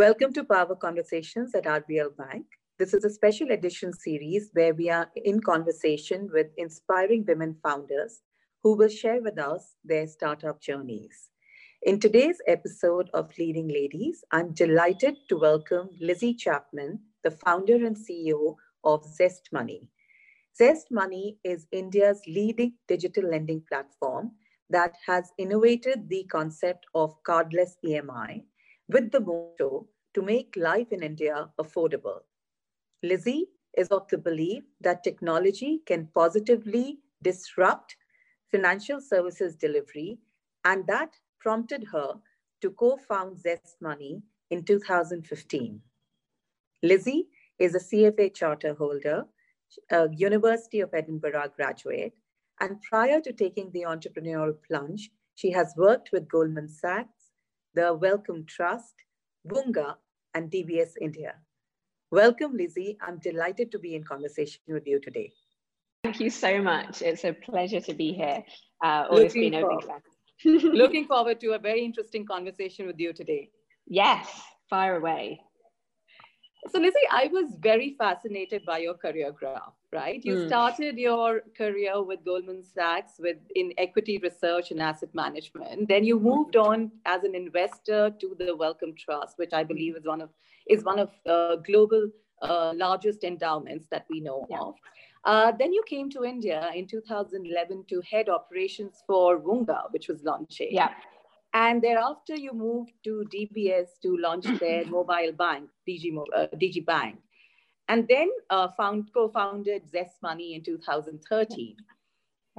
Welcome to Power Conversations at RBL Bank. This is a special edition series where we are in conversation with inspiring women founders who will share with us their startup journeys. In today's episode of Leading Ladies, I'm delighted to welcome Lizzie Chapman, the founder and CEO of Zest Money. Zest Money is India's leading digital lending platform that has innovated the concept of cardless EMI with the motto to make life in India affordable. Lizzie is of the belief that technology can positively disrupt financial services delivery, and that prompted her to co found Zest Money in 2015. Lizzie is a CFA charter holder, a University of Edinburgh graduate, and prior to taking the entrepreneurial plunge, she has worked with Goldman Sachs, the Wellcome Trust, Wonga, and DBS India. Welcome, Lizzie. I'm delighted to be in conversation with you today. Thank you so much. It's a pleasure to be here. Uh, always looking been a big fan. looking forward to a very interesting conversation with you today. Yes, fire away. So, Lizzie, I was very fascinated by your career graph, right? You mm. started your career with Goldman Sachs with in equity research and asset management. Then you moved on as an investor to the Wellcome Trust, which I believe is one of is one of uh, global uh, largest endowments that we know yeah. of. Uh, then you came to India in 2011 to head operations for Wonga, which was launching. Yeah. And thereafter, you moved to DBS to launch their mobile bank, DG, uh, digibank. And then uh, found, co-founded Zest Money in 2013.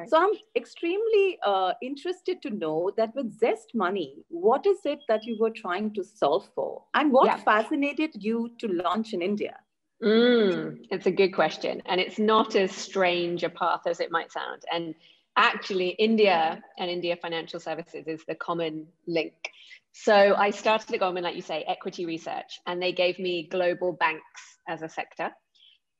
So I'm extremely uh, interested to know that with Zest Money, what is it that you were trying to solve for? And what yeah. fascinated you to launch in India? Mm, it's a good question. And it's not as strange a path as it might sound. And actually India and India Financial Services is the common link. So I started at Goldman, like you say, equity research, and they gave me global banks as a sector.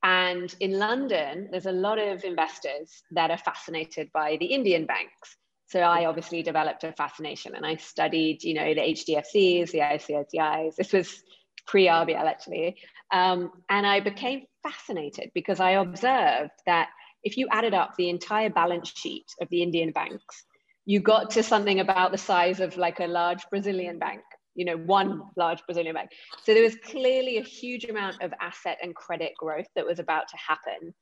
And in London, there's a lot of investors that are fascinated by the Indian banks. So I obviously developed a fascination and I studied, you know, the HDFCs, the ICICIs. This was pre-RBL actually. Um, and I became fascinated because I observed that if you added up the entire balance sheet of the Indian banks, you got to something about the size of like a large Brazilian bank, you know, one large Brazilian bank. So there was clearly a huge amount of asset and credit growth that was about to happen,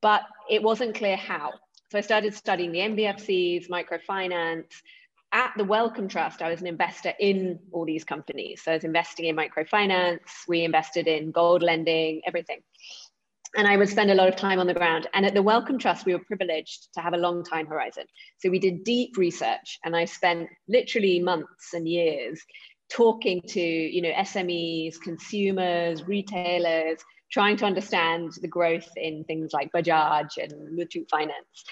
but it wasn't clear how. So I started studying the NBFCs, microfinance. At the Wellcome Trust, I was an investor in all these companies. So I was investing in microfinance, we invested in gold lending, everything and I would spend a lot of time on the ground. And at the Wellcome Trust, we were privileged to have a long time horizon. So we did deep research, and I spent literally months and years talking to you know SMEs, consumers, retailers, trying to understand the growth in things like Bajaj and Muthoot Finance.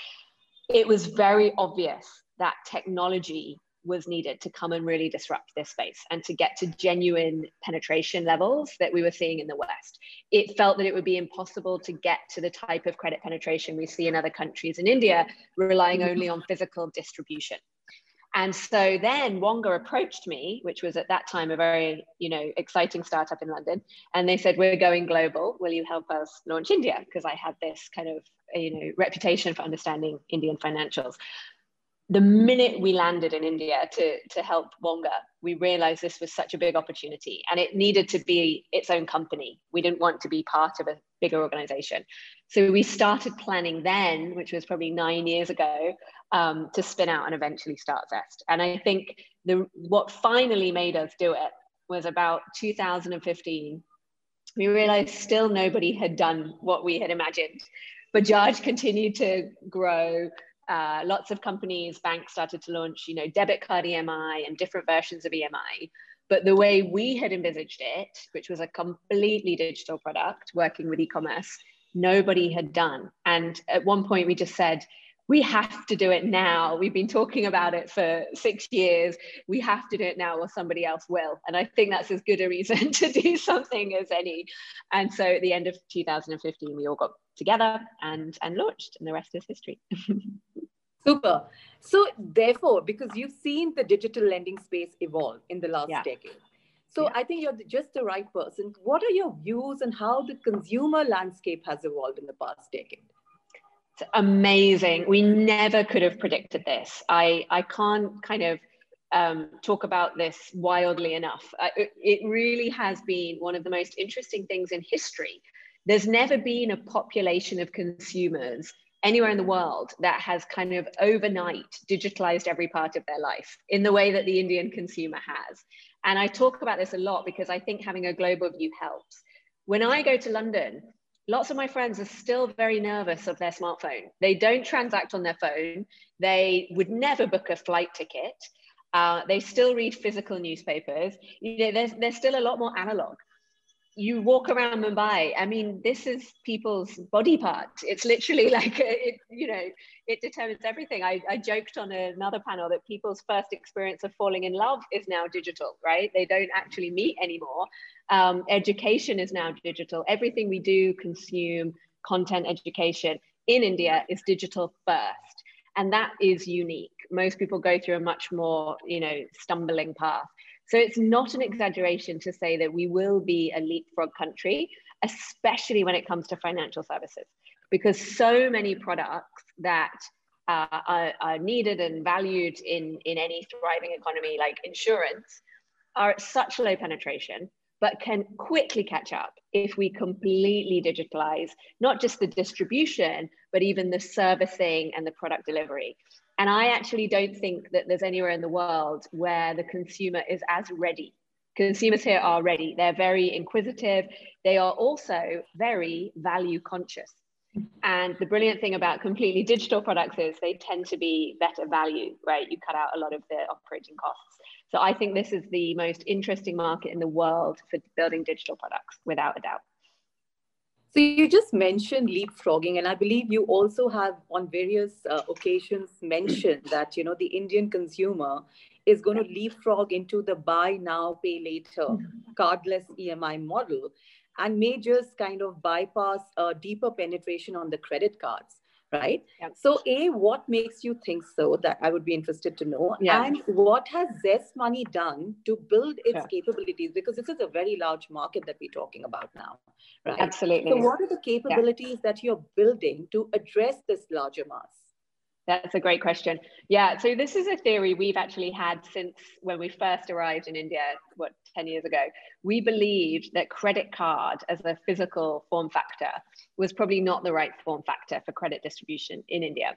It was very obvious that technology was needed to come and really disrupt this space and to get to genuine penetration levels that we were seeing in the West. It felt that it would be impossible to get to the type of credit penetration we see in other countries in India, relying mm-hmm. only on physical distribution. And so then Wonga approached me, which was at that time a very, you know, exciting startup in London. And they said, we're going global. Will you help us launch India? Because I had this kind of, you know, reputation for understanding Indian financials the minute we landed in India to, to help Wonga, we realized this was such a big opportunity and it needed to be its own company. We didn't want to be part of a bigger organization. So we started planning then, which was probably nine years ago, um, to spin out and eventually start Zest. And I think the what finally made us do it was about 2015. We realized still nobody had done what we had imagined. Bajaj continued to grow uh, lots of companies, banks started to launch, you know, debit card EMI and different versions of EMI. But the way we had envisaged it, which was a completely digital product working with e-commerce, nobody had done. And at one point we just said, we have to do it now. We've been talking about it for six years. We have to do it now or somebody else will. And I think that's as good a reason to do something as any. And so at the end of 2015, we all got together and, and launched, and the rest is history. Super. So, therefore, because you've seen the digital lending space evolve in the last yeah. decade, So yeah. I think you're just the right person. What are your views on how the consumer landscape has evolved in the past decade? It's amazing. We never could have predicted this. I, I can't kind of um, talk about this wildly enough. Uh, it, it really has been one of the most interesting things in history. There's never been a population of consumers anywhere in the world that has kind of overnight digitalized every part of their life in the way that the Indian consumer has. And I talk about this a lot because I think having a global view helps. When I go to London, lots of my friends are still very nervous of their smartphone. They don't transact on their phone. They would never book a flight ticket. Uh, they still read physical newspapers. You know, there's, there's still a lot more analog you walk around Mumbai. I mean, this is people's body part. It's literally like it, you know, it determines everything. I, I joked on another panel that people's first experience of falling in love is now digital, right? They don't actually meet anymore. Um, education is now digital. Everything we do, consume, content, education in India is digital first, and that is unique. Most people go through a much more, you know, stumbling path. So it's not an exaggeration to say that we will be a leapfrog country, especially when it comes to financial services, because so many products that uh, are, are, needed and valued in, in any thriving economy like insurance are at such low penetration, but can quickly catch up if we completely digitalize not just the distribution, but even the servicing and the product delivery. And I actually don't think that there's anywhere in the world where the consumer is as ready. Consumers here are ready. They're very inquisitive. They are also very value conscious. And the brilliant thing about completely digital products is they tend to be better value, right? You cut out a lot of the operating costs. So I think this is the most interesting market in the world for building digital products, without a doubt. So you just mentioned leapfrogging, and I believe you also have on various uh, occasions mentioned that you know the Indian consumer is going to leapfrog into the buy now, pay later, mm-hmm. cardless EMI model, and may just kind of bypass a deeper penetration on the credit cards right? Yeah. So, A, what makes you think so? That I would be interested to know. Yeah. And what has Zest Money done to build its yeah. capabilities? Because this is a very large market that we're talking about now, right? Absolutely. So, what are the capabilities that you're building to address this larger mass? That's a great question. Yeah, so this is a theory we've actually had since when we first arrived in India, what, 10 years ago. We believed that credit card as a physical form factor was probably not the right form factor for credit distribution in India.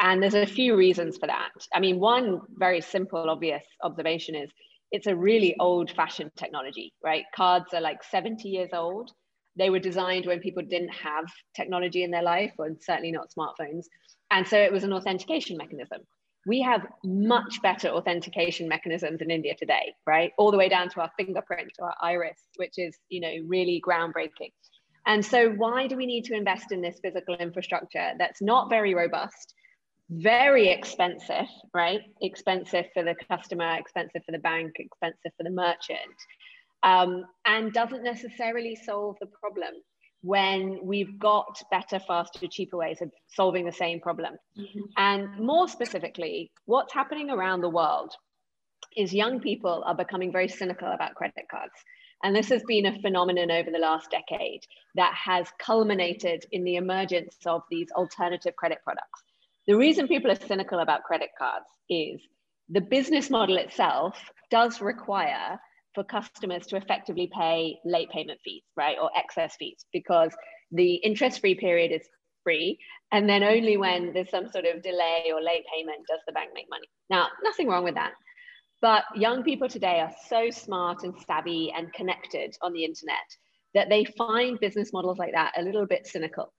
And there's a few reasons for that. I mean, one very simple, obvious observation is it's a really old fashioned technology, right? Cards are like 70 years old. They were designed when people didn't have technology in their life, and certainly not smartphones. And so it was an authentication mechanism. We have much better authentication mechanisms in India today, right? All the way down to our fingerprint or our iris, which is, you know, really groundbreaking. And so why do we need to invest in this physical infrastructure that's not very robust, very expensive, right? Expensive for the customer, expensive for the bank, expensive for the merchant, um, and doesn't necessarily solve the problem when we've got better, faster, cheaper ways of solving the same problem. Mm-hmm. And more specifically, what's happening around the world is young people are becoming very cynical about credit cards. And this has been a phenomenon over the last decade that has culminated in the emergence of these alternative credit products. The reason people are cynical about credit cards is the business model itself does require for customers to effectively pay late payment fees, right, or excess fees, because the interest free period is free. And then only when there's some sort of delay or late payment does the bank make money. Now, nothing wrong with that. But young people today are so smart and savvy and connected on the internet that they find business models like that a little bit cynical.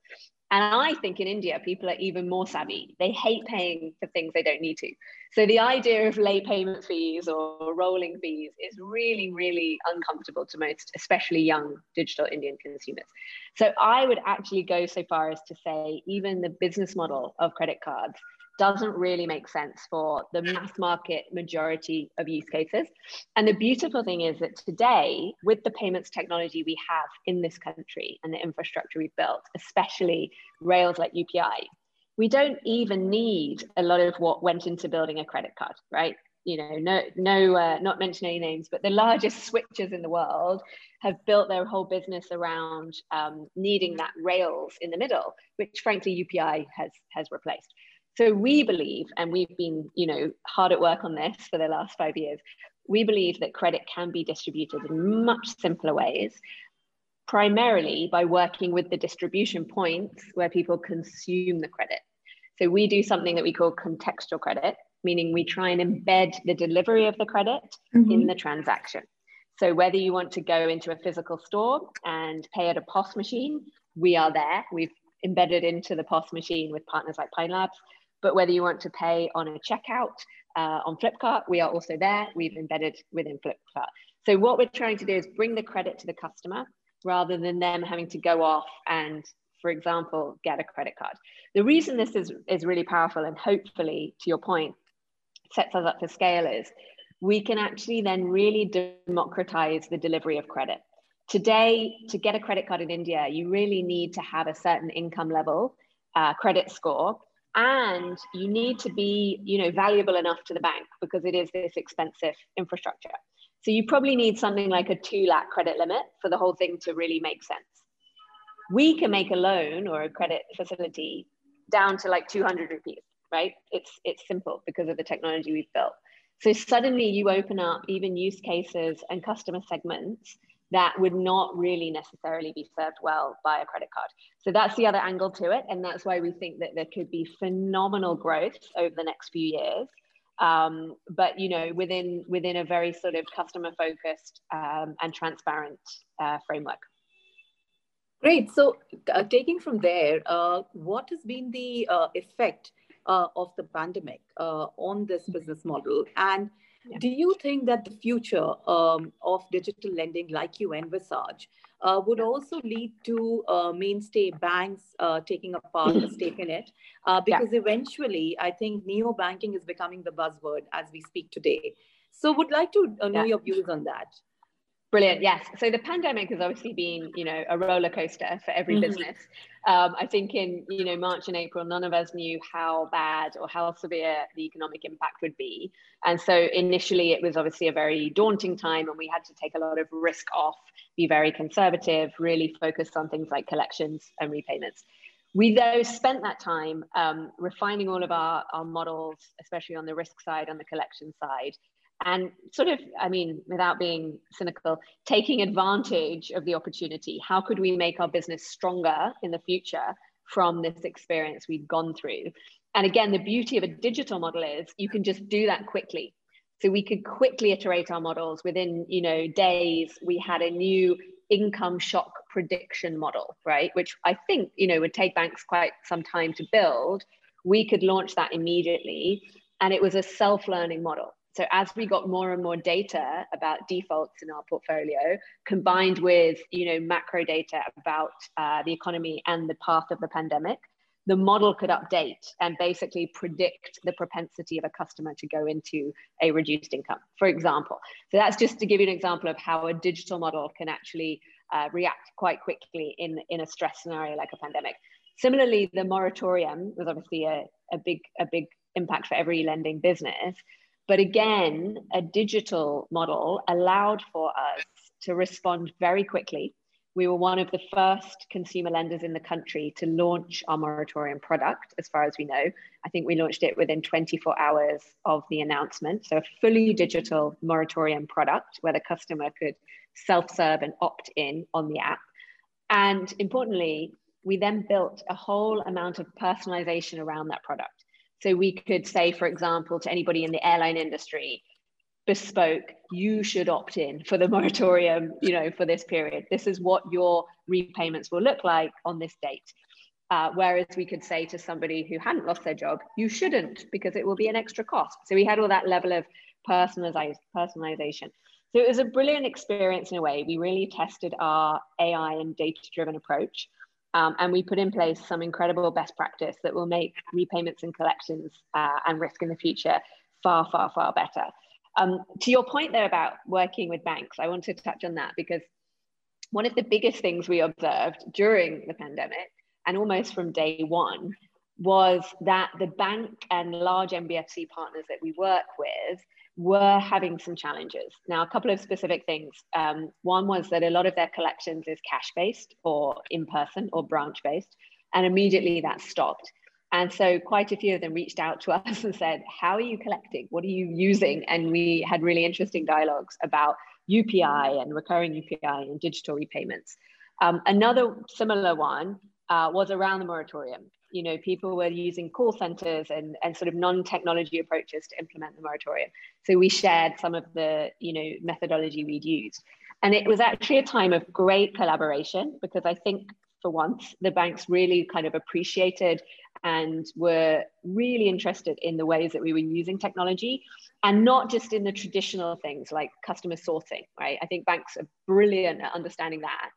And I think in India, people are even more savvy. They hate paying for things they don't need to. So the idea of late payment fees or rolling fees is really, really uncomfortable to most, especially young digital Indian consumers. So I would actually go so far as to say even the business model of credit cards doesn't really make sense for the mass market majority of use cases. And the beautiful thing is that today, with the payments technology we have in this country and the infrastructure we've built, especially rails like UPI, we don't even need a lot of what went into building a credit card, right? you know, no, no, uh, not mention any names, but the largest switchers in the world have built their whole business around um, needing that rails in the middle, which frankly UPI has has replaced. So we believe, and we've been, you know, hard at work on this for the last five years. We believe that credit can be distributed in much simpler ways, primarily by working with the distribution points where people consume the credit. So we do something that we call contextual credit, meaning we try and embed the delivery of the credit mm-hmm. in the transaction. So whether you want to go into a physical store and pay at a POS machine, we are there. We've embedded into the POS machine with partners like Pine Labs. But whether you want to pay on a checkout uh, on Flipkart, we are also there. We've embedded within Flipkart. So what we're trying to do is bring the credit to the customer rather than them having to go off and, for example, get a credit card. The reason this is, is really powerful and hopefully, to your point, sets us up for scale is we can actually then really democratize the delivery of credit. Today, to get a credit card in India, you really need to have a certain income level, uh, credit score, and you need to be you know valuable enough to the bank because it is this expensive infrastructure. So you probably need something like a 2 lakh credit limit for the whole thing to really make sense. We can make a loan or a credit facility down to like 200 rupees right? It's it's simple because of the technology we've built. So suddenly you open up even use cases and customer segments that would not really necessarily be served well by a credit card. So that's the other angle to it. And that's why we think that there could be phenomenal growth over the next few years. Um, but you know, within within a very sort of customer focused um, and transparent uh, framework. Great. So, uh, taking from there, uh, what has been the uh, effect uh, of the pandemic uh, on this business model, and yeah. Do you think that the future um, of digital lending, like you envisage, uh, would also lead to uh, mainstay banks uh, taking a part, a stake in it? Uh, because yeah. eventually, I think neo banking is becoming the buzzword as we speak today. So, would like to uh, know yeah. your views on that. Brilliant. Yes. So the pandemic has obviously been, you know, a roller coaster for every mm-hmm. business. Um, I think in, you know, March and April, none of us knew how bad or how severe the economic impact would be. And so initially, it was obviously a very daunting time, and we had to take a lot of risk off, be very conservative, really focus on things like collections and repayments. We though spent that time um, refining all of our, our models, especially on the risk side, on the collection side, and sort of, I mean, without being cynical, taking advantage of the opportunity. How could we make our business stronger in the future from this experience we've gone through? And again, the beauty of a digital model is you can just do that quickly. So we could quickly iterate our models within, you know, days. We had a new income shock prediction model, right? Which I think, you know, would take banks quite some time to build. We could launch that immediately. And it was a self-learning model. So as we got more and more data about defaults in our portfolio, combined with you know macro data about uh, the economy and the path of the pandemic, the model could update and basically predict the propensity of a customer to go into a reduced income, for example. So that's just to give you an example of how a digital model can actually uh, react quite quickly in, in a stress scenario like a pandemic. Similarly, the moratorium was obviously a, a big a big impact for every lending business. But again, a digital model allowed for us to respond very quickly. We were one of the first consumer lenders in the country to launch our moratorium product, as far as we know. I think we launched it within 24 hours of the announcement. So, a fully digital moratorium product where the customer could self serve and opt in on the app. And importantly, we then built a whole amount of personalization around that product. So we could say, for example, to anybody in the airline industry, bespoke, you should opt in for the moratorium, you know, for this period. This is what your repayments will look like on this date. Uh, whereas we could say to somebody who hadn't lost their job, you shouldn't because it will be an extra cost. So we had all that level of personalization. So it was a brilliant experience in a way. We really tested our AI and data driven approach. Um, and we put in place some incredible best practice that will make repayments and collections uh, and risk in the future far, far, far better. Um, to your point there about working with banks, I want to touch on that because one of the biggest things we observed during the pandemic and almost from day one was that the bank and large NBFC partners that we work with were having some challenges. Now, a couple of specific things. Um, one was that a lot of their collections is cash based or in person or branch based, and immediately that stopped. And so, quite a few of them reached out to us and said, How are you collecting? What are you using? And we had really interesting dialogues about UPI and recurring UPI and digital repayments. Um, another similar one uh, was around the moratorium you know, people were using call centers and, and sort of non-technology approaches to implement the moratorium. So we shared some of the, you know, methodology we'd used. And it was actually a time of great collaboration because I think for once the banks really kind of appreciated and were really interested in the ways that we were using technology and not just in the traditional things like customer sourcing, right? I think banks are brilliant at understanding that.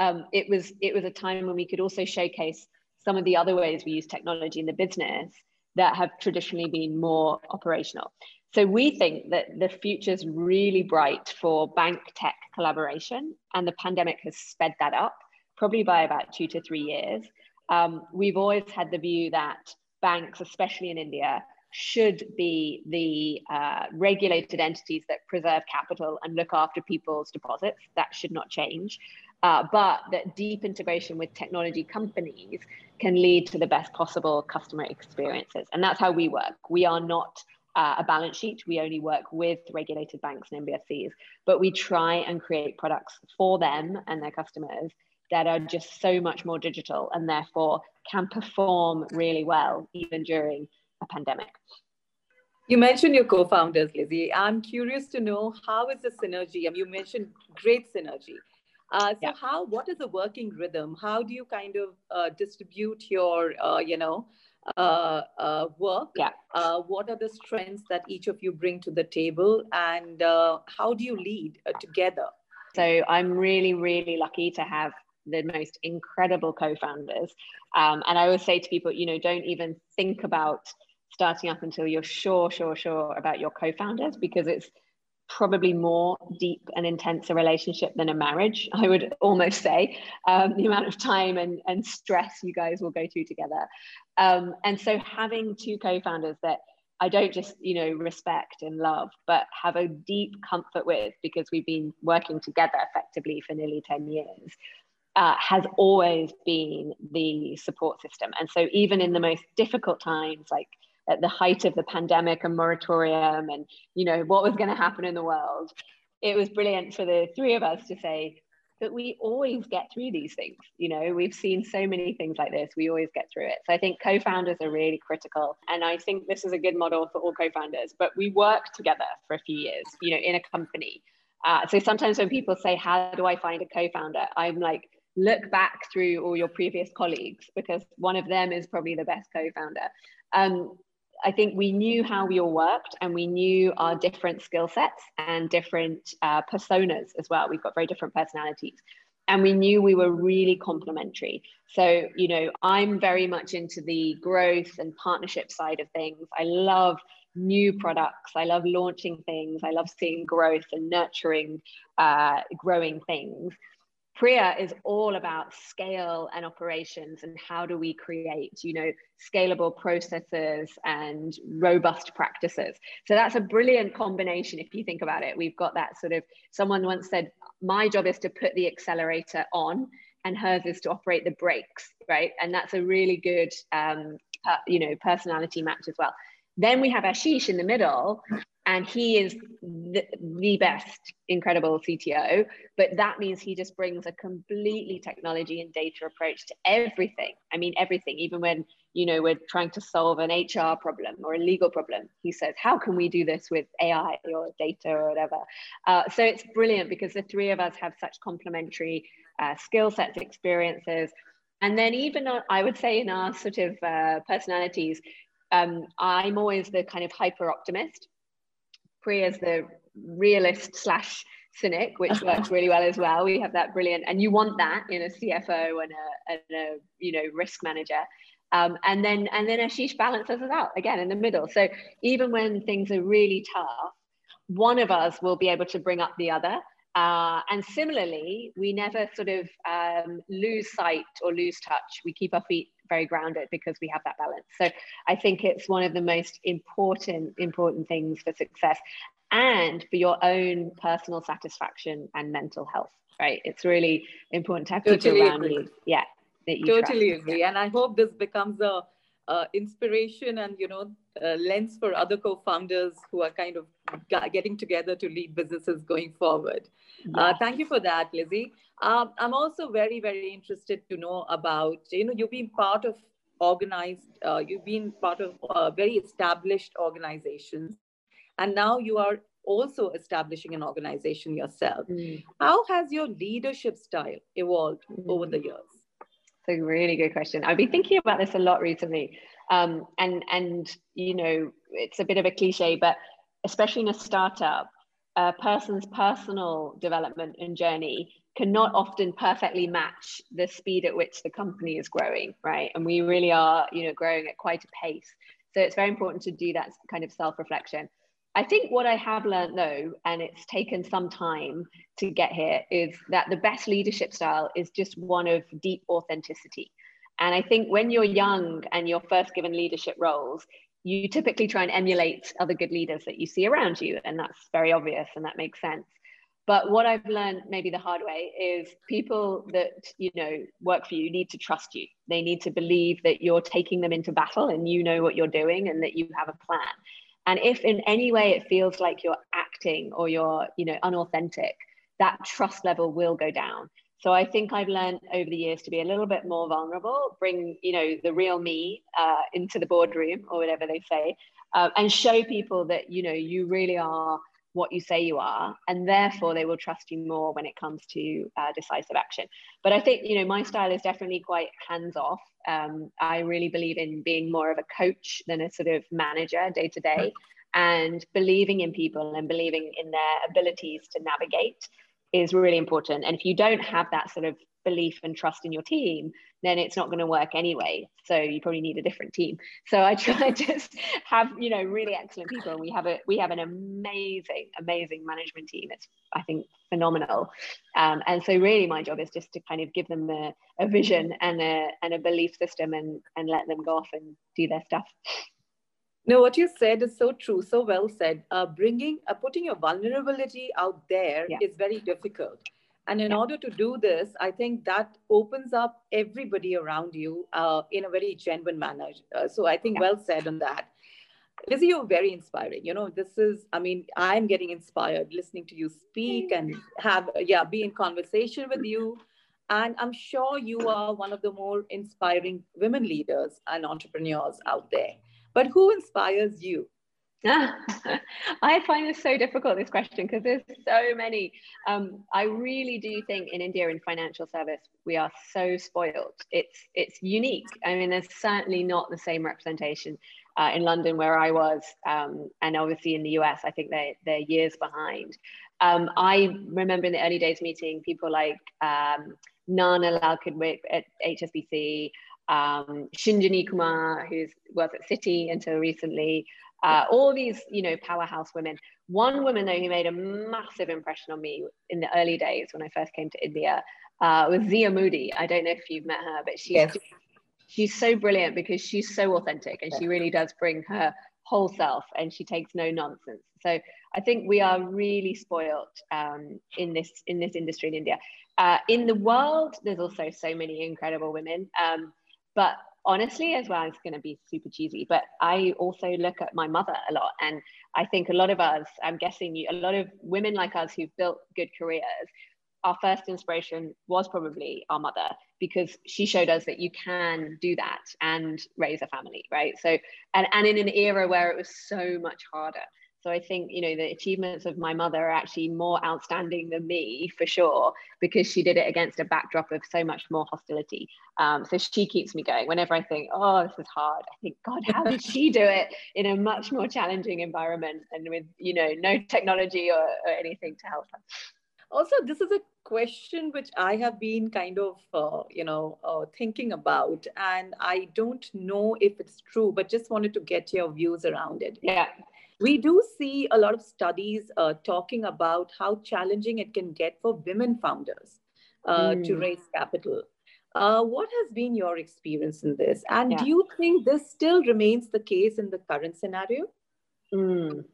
Um, it was it was a time when we could also showcase some of the other ways we use technology in the business that have traditionally been more operational. So we think that the future is really bright for bank tech collaboration, and the pandemic has sped that up, probably by about two to three years. Um, we've always had the view that banks, especially in India, should be the uh, regulated entities that preserve capital and look after people's deposits. That should not change uh, but that deep integration with technology companies can lead to the best possible customer experiences. And that's how we work. We are not uh, a balance sheet. We only work with regulated banks and NBFCs, but we try and create products for them and their customers that are just so much more digital and therefore can perform really well even during a pandemic. You mentioned your co-founders, Lizzie. I'm curious to know how is the synergy? I mean, you mentioned great synergy. Uh, so yeah. how, what is the working rhythm? How do you kind of uh, distribute your, uh, you know, uh, uh, work? Yeah. Uh, what are the strengths that each of you bring to the table and how do you lead together? So I'm really, really lucky to have the most incredible co-founders. Um, and I always say to people, you know, don't even think about starting up until you're sure, sure, sure about your co-founders because it's probably more deep and intense a relationship than a marriage, I would almost say. Um, the amount of time and, and stress you guys will go through together. Um, and so having two co-founders that I don't just, you know, respect and love, but have a deep comfort with because we've been working together effectively for nearly 10 years. Uh, has always been the support system. And so, even in the most difficult times, like at the height of the pandemic and moratorium and you know what was going to happen in the world it was brilliant for the three of us to say that we always get through these things you know? We've seen so many things like this we always get through it. So i think co-founders are really critical and i think this is a good model for all co-founders but we work together for a few years you know in a company. Uh, so sometimes when people say how do i find a co-founder? I'm like look back through all your previous colleagues because one of them is probably the best co-founder. Um, I think we knew how we all worked and we knew our different skill sets and different uh, personas as well. We've got very different personalities. And we knew we were really complementary. So, you know, I'm very much into the growth and partnership side of things. I love new products. I love launching things. I love seeing growth and nurturing uh, growing things. Priya is all about scale and operations and how do we create, you know, scalable processes and robust practices. So that's a brilliant combination if you think about it. We've got that sort of someone once said, my job is to put the accelerator on and hers is to operate the brakes, right? And that's a really good um, you know, personality match as well. Then we have Ashish in the middle, and he is the, the, best incredible cto but that means he just brings a completely technology and data approach to everything. I mean everything even when you know we're trying to solve an hr problem or a legal problem he says how can we do this with ai or data or whatever? Uh, so it's brilliant because the three of us have such complementary uh, skill sets experiences. And then even uh, i would say in our sort of uh, personalities um, i'm always the kind of hyper optimist as the realist slash cynic, which works really well as well. We have that brilliant, and you want that in a CFO and a, and a you know risk manager. Um, and then and then Ashish balances us out again in the middle. So even when things are really tough, one of us will be able to bring up the other. Uh, and similarly, we never sort of um, lose sight or lose touch. We keep our feet very grounded because we have that balance. So I think it's one of the most important important things for success. and for your own personal satisfaction and mental health right it's really important to have totally people around agree. you yeah that you totally trust. agree and i hope this becomes a uh, inspiration and you know uh, lens for other co-founders who are kind of getting together to lead businesses going forward. Yeah. Uh, thank you for that, Lizzie. Um, I'm also very very interested to know about you know you've been part of organized, uh, you've been part of uh, very established organizations, and now you are also establishing an organization yourself. Mm. How has your leadership style evolved mm. over the years? It's a really good question. I've been thinking about this a lot recently. Um, and, and, you know, it's a bit of a cliche, but especially in a startup, a person's personal development and journey cannot often perfectly match the speed at which the company is growing, right? And we really are, you know, growing at quite a pace. So it's very important to do that kind of self-reflection. I think what I have learned though, and it's taken some time to get here, is that the best leadership style is just one of deep authenticity. And I think when you're young and you're first given leadership roles, you typically try and emulate other good leaders that you see around you. And that's very obvious and that makes sense. But what I've learned maybe the hard way is people that you know work for you need to trust you. They need to believe that you're taking them into battle and you know what you're doing and that you have a plan. And if in any way it feels like you're acting or you're, you know, unauthentic, that trust level will go down. So I think I've learned over the years to be a little bit more vulnerable, bring, you know, the real me uh, into the boardroom or whatever they say, uh, and show people that, you know, you really are what you say you are and therefore they will trust you more when it comes to uh, decisive action. But i think you know my style is definitely quite hands off um, i really believe in being more of a coach than a sort of manager day to day and believing in people and believing in their abilities to navigate is really important. And if you don't have that sort of belief and trust in your team then it's not going to work anyway. So you probably need a different team. So I try to just have, you know, really excellent people. And we have a we have an amazing, amazing management team. It's I think phenomenal. Um, and so really my job is just to kind of give them a, a vision and a and a belief system and and let them go off and do their stuff. No, what you said is so true, so well said. Uh, bringing, uh, putting your vulnerability out there yeah. is very difficult and in order to do this, I think that opens up everybody around you uh, in a very genuine manner. Uh, so I think yeah. well said on that. Lizzie, you're very inspiring. You know, this is, I mean, I'm getting inspired listening to you speak and have, yeah, be in conversation with you. And I'm sure you are one of the more inspiring women leaders and entrepreneurs out there. But who inspires you? I find this so difficult, this question, because there's so many. Um, I really do think in India in financial service, we are so spoiled. It's it's unique. I mean, there's certainly not the same representation uh, in London where I was, um, and obviously in the US, I think they they're years behind. Um, I remember in the early days meeting people like um, Naina Lal Kidwai at HSBC, um, Shinjini Kumar, who was at Citi until recently, uh, all these, you know, powerhouse women. One woman though who made a massive impression on me in the early days when I first came to India uh, was Zia Moody. I don't know if you've met her, but she's yes. she's so brilliant because she's so authentic and she really does bring her whole self and she takes no nonsense. So I think we are really spoilt um, in this in this industry in India. Uh, in the world, there's also so many incredible women. Um, but honestly as well it's going to be super cheesy but i also look at my mother a lot and i think a lot of us i'm guessing you a lot of women like us who've built good careers our first inspiration was probably our mother because she showed us that you can do that and raise a family right? So and, and in an era where it was so much harder so I think, you know, the achievements of my mother are actually more outstanding than me for sure, because she did it against a backdrop of so much more hostility. Um, so she keeps me going. Whenever I think, oh, this is hard, I think, God, how did she do it in a much more challenging environment and with, you know, no technology or, or anything to help her? Also, this is a question which I have been kind of, uh, you know, uh, thinking about, and I don't know if it's true, but just wanted to get your views around it. Yeah we do see a lot of studies uh, talking about how challenging it can get for women founders uh, mm. to raise capital. Uh, what has been your experience in this? And yeah. do you think this still remains the case in the current scenario? Mm.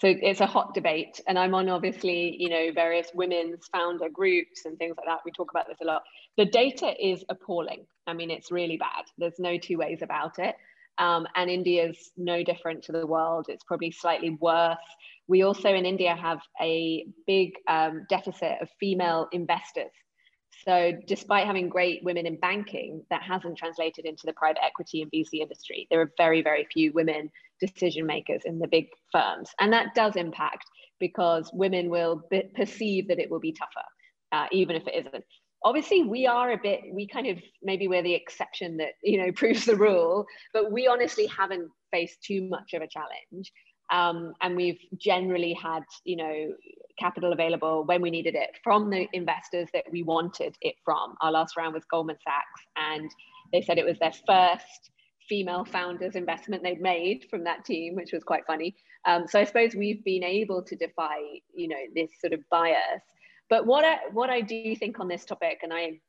so it's a hot debate and i'm on obviously you know various women's founder groups and things like that we talk about this a lot the data is appalling i mean it's really bad there's no two ways about it um, and india's no different to the world it's probably slightly worse we also in india have a big um, deficit of female investors so despite having great women in banking, that hasn't translated into the private equity and VC industry. There are very, very few women decision makers in the big firms. And that does impact because women will be- perceive that it will be tougher, uh, even if it isn't. Obviously, we are a bit, we kind of, maybe we're the exception that, you know, proves the rule, but we honestly haven't faced too much of a challenge. Um, and we've generally had, you know, capital available when we needed it from the investors that we wanted it from. Our last round was Goldman Sachs, and they said it was their first female founders investment they'd made from that team, which was quite funny. Um, so I suppose we've been able to defy, you know, this sort of bias. But what I, what I do think on this topic, and I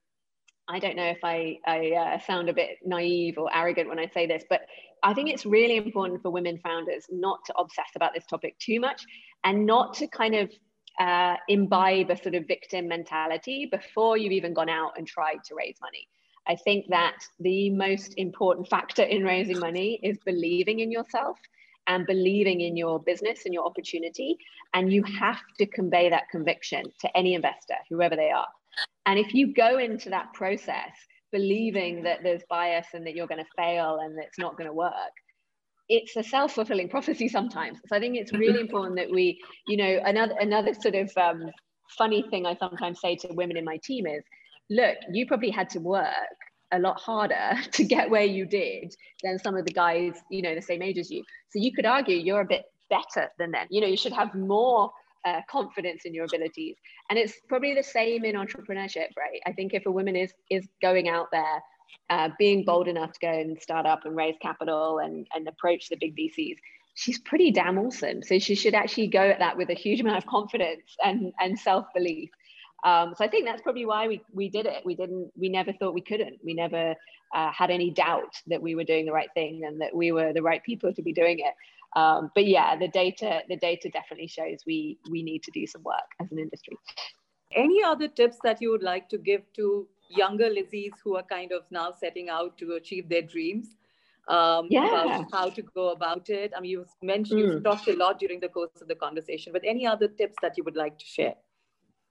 I don't know if I, I uh, sound a bit naive or arrogant when I say this, but I think it's really important for women founders not to obsess about this topic too much and not to kind of uh, imbibe a sort of victim mentality before you've even gone out and tried to raise money. I think that the most important factor in raising money is believing in yourself and believing in your business and your opportunity. And you have to convey that conviction to any investor, whoever they are. And if you go into that process believing that there's bias and that you're going to fail and that it's not going to work, it's a self-fulfilling prophecy sometimes. So I think it's really important that we, you know, another another sort of um, funny thing I sometimes say to women in my team is, look, you probably had to work a lot harder to get where you did than some of the guys, you know, the same age as you. So you could argue you're a bit better than them. You know, you should have more uh, confidence in your abilities. And it's probably the same in entrepreneurship, right? I think if a woman is is going out there uh, being bold enough to go and start up and raise capital and, and approach the big VCs, she's pretty damn awesome. So she should actually go at that with a huge amount of confidence and, and self-belief. Um, so I think that's probably why we, we did it. We didn't, we never thought we couldn't. We never uh, had any doubt that we were doing the right thing and that we were the right people to be doing it. Um, but yeah, the data, the data definitely shows we, we need to do some work as an industry. Any other tips that you would like to give to younger Lizzies who are kind of now setting out to achieve their dreams um, yeah. about how to go about it. I mean, you've mentioned, mm. you've talked a lot during the course of the conversation, but any other tips that you would like to share?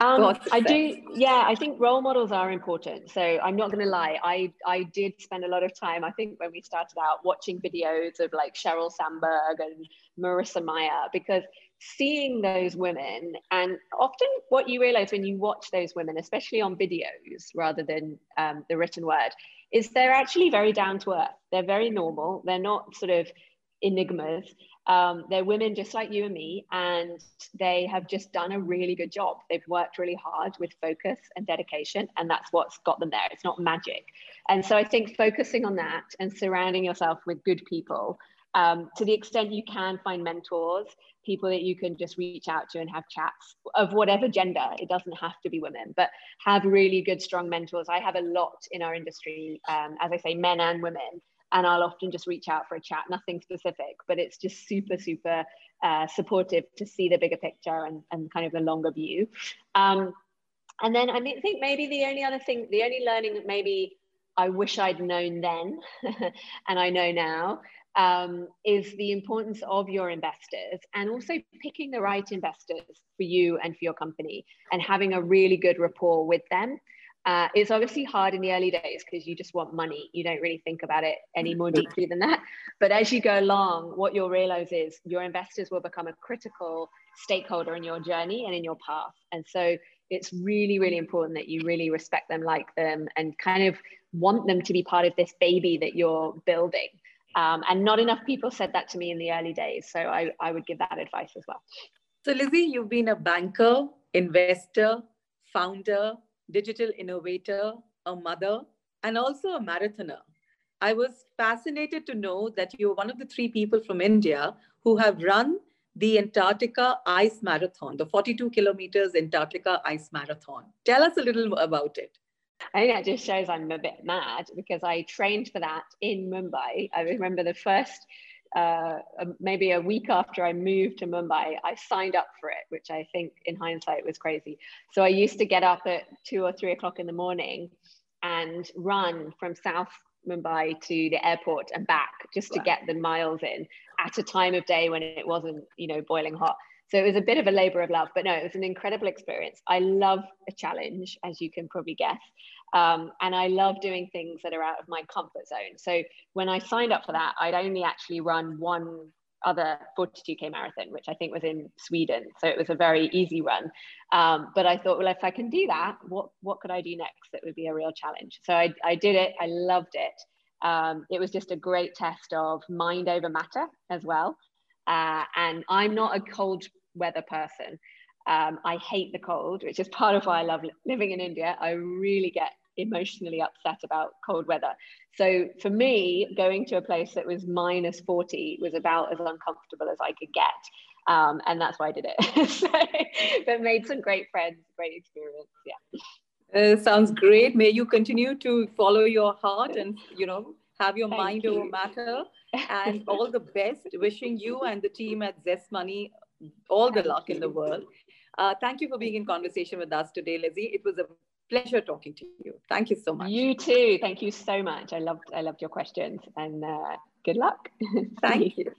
Um, I do, yeah. I think role models are important. So I'm not going to lie. I I did spend a lot of time. I think when we started out watching videos of like Sheryl Sandberg and Marissa Mayer because seeing those women and often what you realize when you watch those women especially on videos rather than um, the written word is they're actually very down to earth they're very normal they're not sort of enigmas um, they're women just like you and me and they have just done a really good job they've worked really hard with focus and dedication and that's what's got them there it's not magic and so i think focusing on that and surrounding yourself with good people um, to the extent you can find mentors, people that you can just reach out to and have chats of whatever gender. It doesn't have to be women, but have really good, strong mentors. I have a lot in our industry, um, as I say, men and women. And I'll often just reach out for a chat, nothing specific, but it's just super, super uh, supportive to see the bigger picture and, and kind of the longer view. Um, and then I think maybe the only other thing, the only learning that maybe I wish I'd known then, and I know now, um, is the importance of your investors and also picking the right investors for you and for your company and having a really good rapport with them. Uh, it's obviously hard in the early days because you just want money. You don't really think about it any more deeply than that. But as you go along, what you'll realize is your investors will become a critical stakeholder in your journey and in your path. And so it's really, really important that you really respect them, like them, and kind of want them to be part of this baby that you're building. Um, and not enough people said that to me in the early days. So I, I would give that advice as well. So, Lizzie, you've been a banker, investor, founder, digital innovator, a mother, and also a marathoner. I was fascinated to know that you're one of the three people from India who have run the Antarctica Ice Marathon, the 42 kilometers Antarctica Ice Marathon. Tell us a little about it. I think that just shows I'm a bit mad because I trained for that in Mumbai. I remember the first uh, maybe a week after I moved to Mumbai, I signed up for it, which I think in hindsight was crazy. So I used to get up at two or three o'clock in the morning and run from South Mumbai to the airport and back just to wow. get the miles in at a time of day when it wasn't, you know, boiling hot. So it was a bit of a labor of love, but no, it was an incredible experience. I love a challenge, as you can probably guess. Um, and I love doing things that are out of my comfort zone. So when I signed up for that, I'd only actually run one other 42k marathon, which I think was in Sweden. So it was a very easy run. Um, but I thought, well, if I can do that, what what could I do next that would be a real challenge? So I, I did it. I loved it. Um, it was just a great test of mind over matter as well. Uh, and I'm not a cold weather person. Um, I hate the cold, which is part of why I love living in India. I really get emotionally upset about cold weather. So for me, going to a place that was minus 40 was about as uncomfortable as I could get. Um, and that's why I did it. so, but made some great friends, great experience. Yeah. Uh, sounds great. May you continue to follow your heart and, you know, have your Thank mind you. over matter. And all the best. Wishing you and the team at Zest Money all the luck in the world. Uh, thank you for being in conversation with us today, Lizzie. It was a pleasure talking to you. Thank you so much. You too. Thank you so much. I loved I loved your questions and uh, good luck. Thank you.